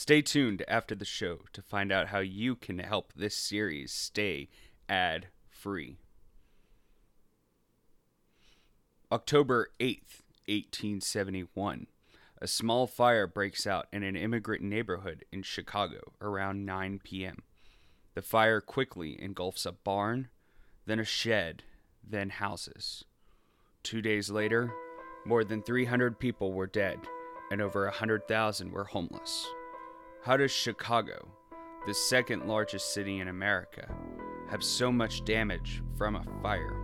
Stay tuned after the show to find out how you can help this series stay ad free. October 8th, 1871. A small fire breaks out in an immigrant neighborhood in Chicago around 9 p.m. The fire quickly engulfs a barn, then a shed, then houses. Two days later, more than 300 people were dead and over 100,000 were homeless. How does Chicago, the second largest city in America, have so much damage from a fire?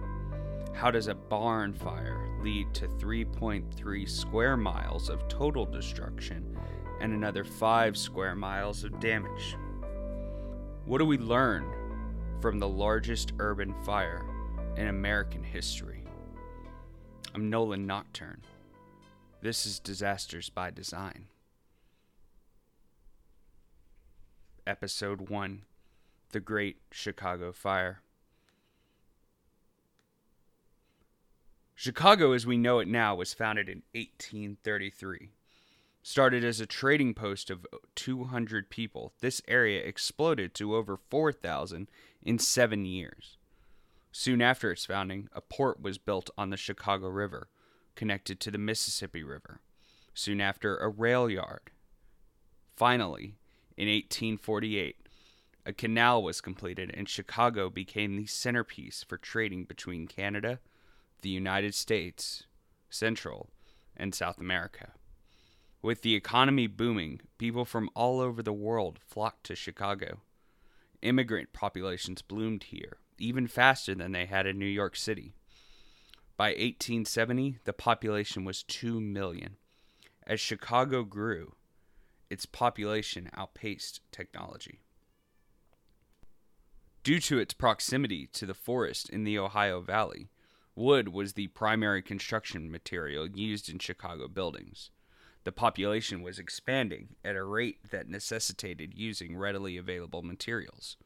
How does a barn fire lead to 3.3 square miles of total destruction and another 5 square miles of damage? What do we learn from the largest urban fire in American history? I'm Nolan Nocturne. This is Disasters by Design. Episode 1 The Great Chicago Fire. Chicago as we know it now was founded in 1833. Started as a trading post of 200 people, this area exploded to over 4,000 in seven years. Soon after its founding, a port was built on the Chicago River, connected to the Mississippi River. Soon after, a rail yard. Finally, in 1848, a canal was completed and Chicago became the centerpiece for trading between Canada, the United States, Central, and South America. With the economy booming, people from all over the world flocked to Chicago. Immigrant populations bloomed here, even faster than they had in New York City. By 1870, the population was 2 million. As Chicago grew, its population outpaced technology. Due to its proximity to the forest in the Ohio Valley, wood was the primary construction material used in Chicago buildings. The population was expanding at a rate that necessitated using readily available materials.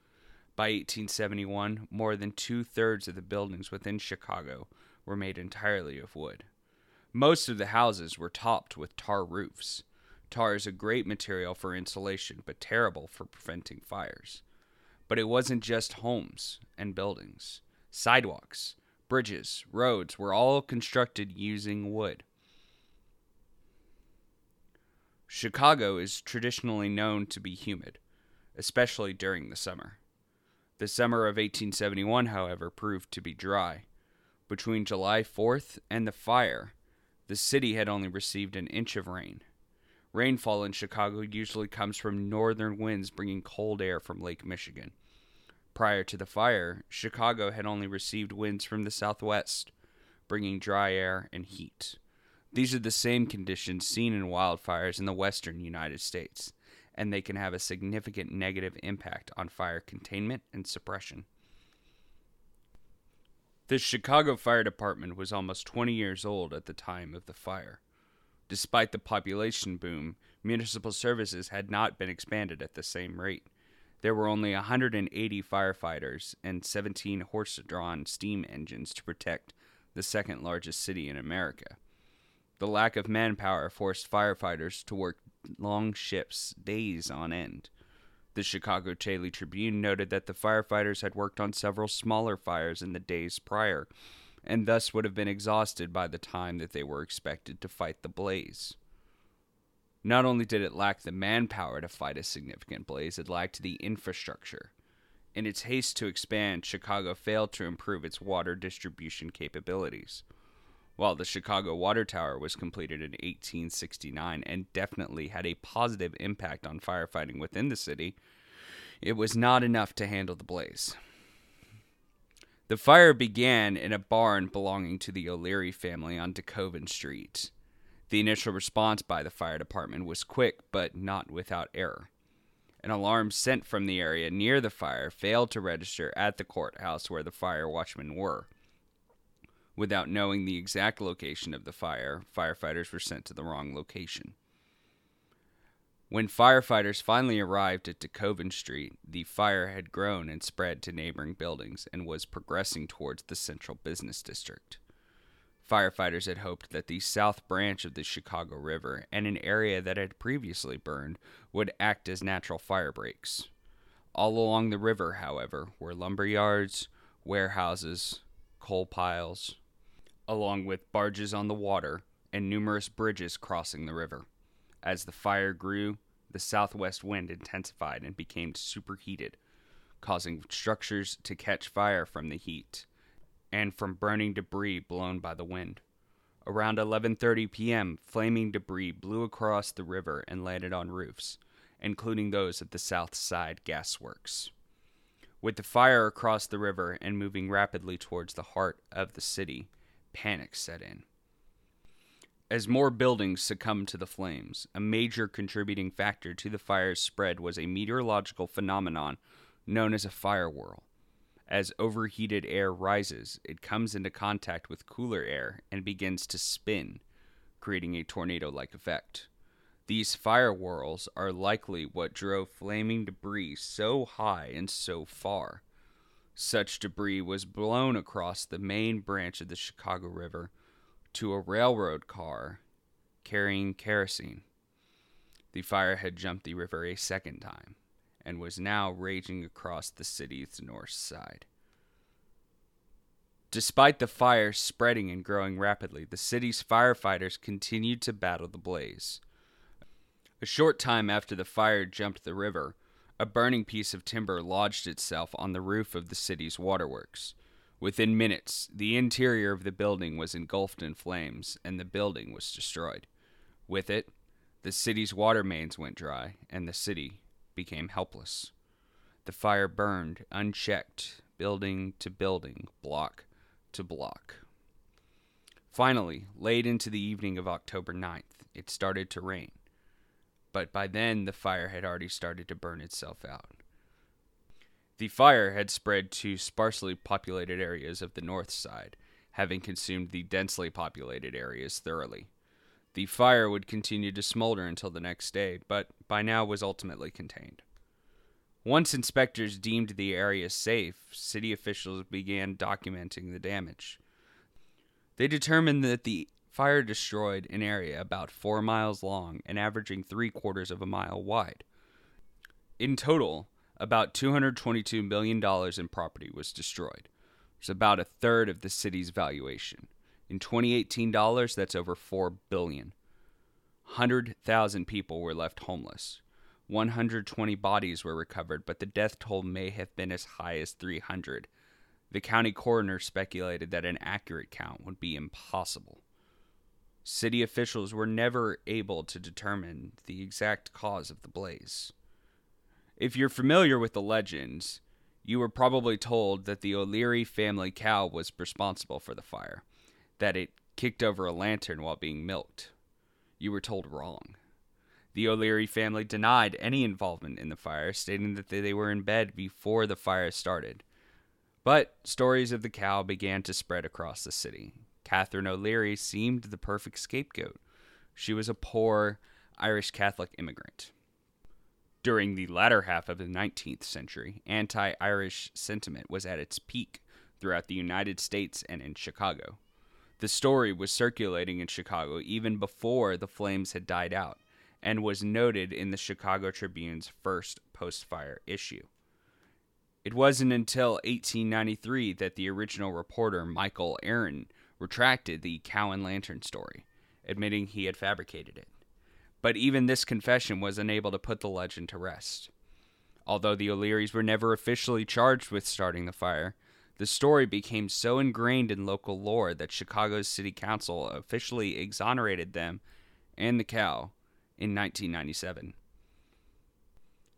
By 1871, more than two thirds of the buildings within Chicago were made entirely of wood. Most of the houses were topped with tar roofs. Tar is a great material for insulation, but terrible for preventing fires. But it wasn't just homes and buildings. Sidewalks, bridges, roads were all constructed using wood. Chicago is traditionally known to be humid, especially during the summer. The summer of 1871, however, proved to be dry. Between July 4th and the fire, the city had only received an inch of rain. Rainfall in Chicago usually comes from northern winds bringing cold air from Lake Michigan. Prior to the fire, Chicago had only received winds from the southwest, bringing dry air and heat. These are the same conditions seen in wildfires in the western United States, and they can have a significant negative impact on fire containment and suppression. The Chicago Fire Department was almost 20 years old at the time of the fire. Despite the population boom, municipal services had not been expanded at the same rate. There were only 180 firefighters and 17 horse drawn steam engines to protect the second largest city in America. The lack of manpower forced firefighters to work long shifts, days on end. The Chicago Daily Tribune noted that the firefighters had worked on several smaller fires in the days prior, and thus would have been exhausted by the time that they were expected to fight the blaze. Not only did it lack the manpower to fight a significant blaze, it lacked the infrastructure. In its haste to expand, Chicago failed to improve its water distribution capabilities. While the Chicago Water Tower was completed in 1869 and definitely had a positive impact on firefighting within the city, it was not enough to handle the blaze. The fire began in a barn belonging to the O'Leary family on DeKoven Street. The initial response by the fire department was quick, but not without error. An alarm sent from the area near the fire failed to register at the courthouse where the fire watchmen were. Without knowing the exact location of the fire, firefighters were sent to the wrong location. When firefighters finally arrived at DeKoven Street, the fire had grown and spread to neighboring buildings and was progressing towards the central business district. Firefighters had hoped that the south branch of the Chicago River and an area that had previously burned would act as natural fire breaks. All along the river, however, were lumber yards, warehouses, coal piles, along with barges on the water and numerous bridges crossing the river. As the fire grew, the southwest wind intensified and became superheated, causing structures to catch fire from the heat and from burning debris blown by the wind. Around 11:30 p.m., flaming debris blew across the river and landed on roofs, including those at the South Side Gas Works. With the fire across the river and moving rapidly towards the heart of the city, panic set in. As more buildings succumbed to the flames, a major contributing factor to the fire's spread was a meteorological phenomenon known as a fire whirl. As overheated air rises, it comes into contact with cooler air and begins to spin, creating a tornado like effect. These fire whirls are likely what drove flaming debris so high and so far. Such debris was blown across the main branch of the Chicago River to a railroad car carrying kerosene. The fire had jumped the river a second time and was now raging across the city's north side. Despite the fire spreading and growing rapidly, the city's firefighters continued to battle the blaze. A short time after the fire jumped the river, a burning piece of timber lodged itself on the roof of the city's waterworks. Within minutes, the interior of the building was engulfed in flames, and the building was destroyed. With it, the city's water mains went dry, and the city became helpless. The fire burned unchecked, building to building, block to block. Finally, late into the evening of October 9th, it started to rain. But by then, the fire had already started to burn itself out. The fire had spread to sparsely populated areas of the north side, having consumed the densely populated areas thoroughly. The fire would continue to smolder until the next day, but by now was ultimately contained. Once inspectors deemed the area safe, city officials began documenting the damage. They determined that the fire destroyed an area about four miles long and averaging three quarters of a mile wide. In total, about $222 million in property was destroyed. It's about a third of the city's valuation. In 2018 dollars, that's over 4 billion. 100,000 people were left homeless. 120 bodies were recovered, but the death toll may have been as high as 300. The county coroner speculated that an accurate count would be impossible. City officials were never able to determine the exact cause of the blaze. If you're familiar with the legends, you were probably told that the O'Leary family cow was responsible for the fire, that it kicked over a lantern while being milked. You were told wrong. The O'Leary family denied any involvement in the fire, stating that they were in bed before the fire started. But stories of the cow began to spread across the city. Catherine O'Leary seemed the perfect scapegoat. She was a poor Irish Catholic immigrant. During the latter half of the 19th century, anti Irish sentiment was at its peak throughout the United States and in Chicago. The story was circulating in Chicago even before the flames had died out and was noted in the Chicago Tribune's first post fire issue. It wasn't until 1893 that the original reporter, Michael Ahern, retracted the cow and lantern story, admitting he had fabricated it. But even this confession was unable to put the legend to rest. Although the O'Learys were never officially charged with starting the fire, the story became so ingrained in local lore that Chicago's city council officially exonerated them and the cow in 1997.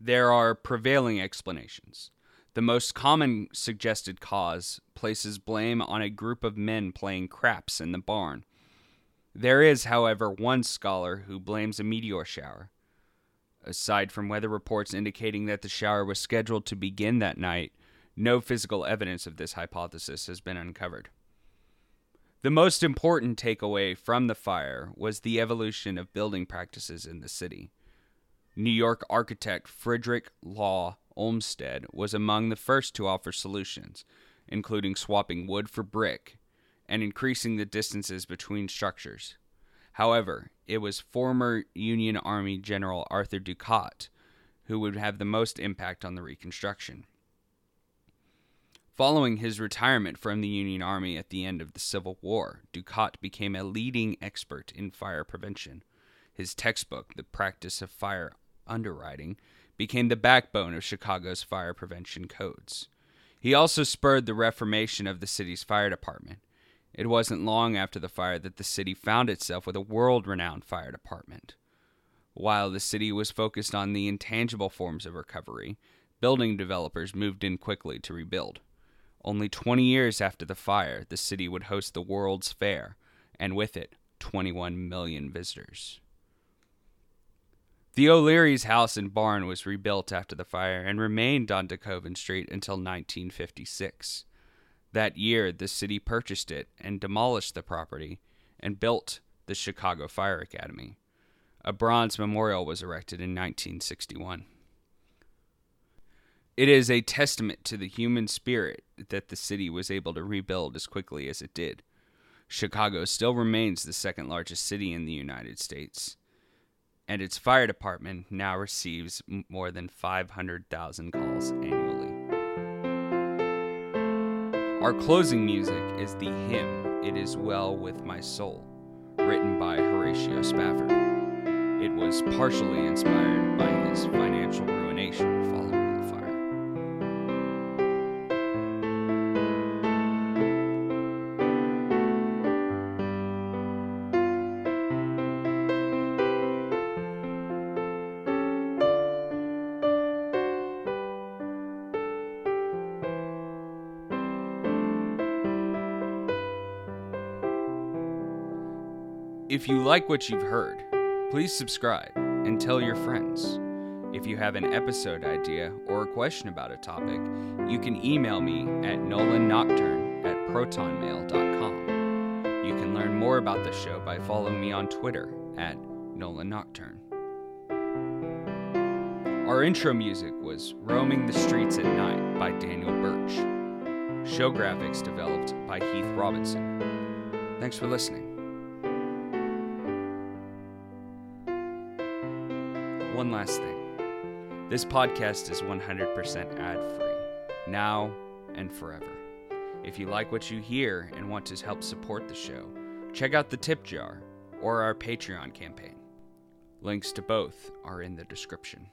There are prevailing explanations. The most common suggested cause places blame on a group of men playing craps in the barn. There is, however, one scholar who blames a meteor shower. Aside from weather reports indicating that the shower was scheduled to begin that night, no physical evidence of this hypothesis has been uncovered. The most important takeaway from the fire was the evolution of building practices in the city. New York architect Frederick Law Olmsted was among the first to offer solutions, including swapping wood for brick and increasing the distances between structures. However, it was former Union Army General Arthur Ducat who would have the most impact on the reconstruction. Following his retirement from the Union Army at the end of the Civil War, Ducat became a leading expert in fire prevention. His textbook, The Practice of Fire Underwriting, became the backbone of Chicago's fire prevention codes. He also spurred the reformation of the city's fire department. It wasn't long after the fire that the city found itself with a world renowned fire department. While the city was focused on the intangible forms of recovery, building developers moved in quickly to rebuild. Only 20 years after the fire, the city would host the World's Fair, and with it, 21 million visitors. The O'Leary's house and barn was rebuilt after the fire and remained on DeKoven Street until 1956. That year, the city purchased it and demolished the property and built the Chicago Fire Academy. A bronze memorial was erected in 1961. It is a testament to the human spirit that the city was able to rebuild as quickly as it did. Chicago still remains the second largest city in the United States, and its fire department now receives more than 500,000 calls annually. Our closing music is the hymn It Is Well With My Soul, written by Horatio Spafford. It was partially inspired by his financial ruination following If you like what you've heard, please subscribe and tell your friends. If you have an episode idea or a question about a topic, you can email me at nolannocturne at protonmail.com. You can learn more about the show by following me on Twitter at nolannocturne. Our intro music was Roaming the Streets at Night by Daniel Birch. Show graphics developed by Heath Robinson. Thanks for listening. One last thing this podcast is 100% ad free, now and forever. If you like what you hear and want to help support the show, check out the tip jar or our Patreon campaign. Links to both are in the description.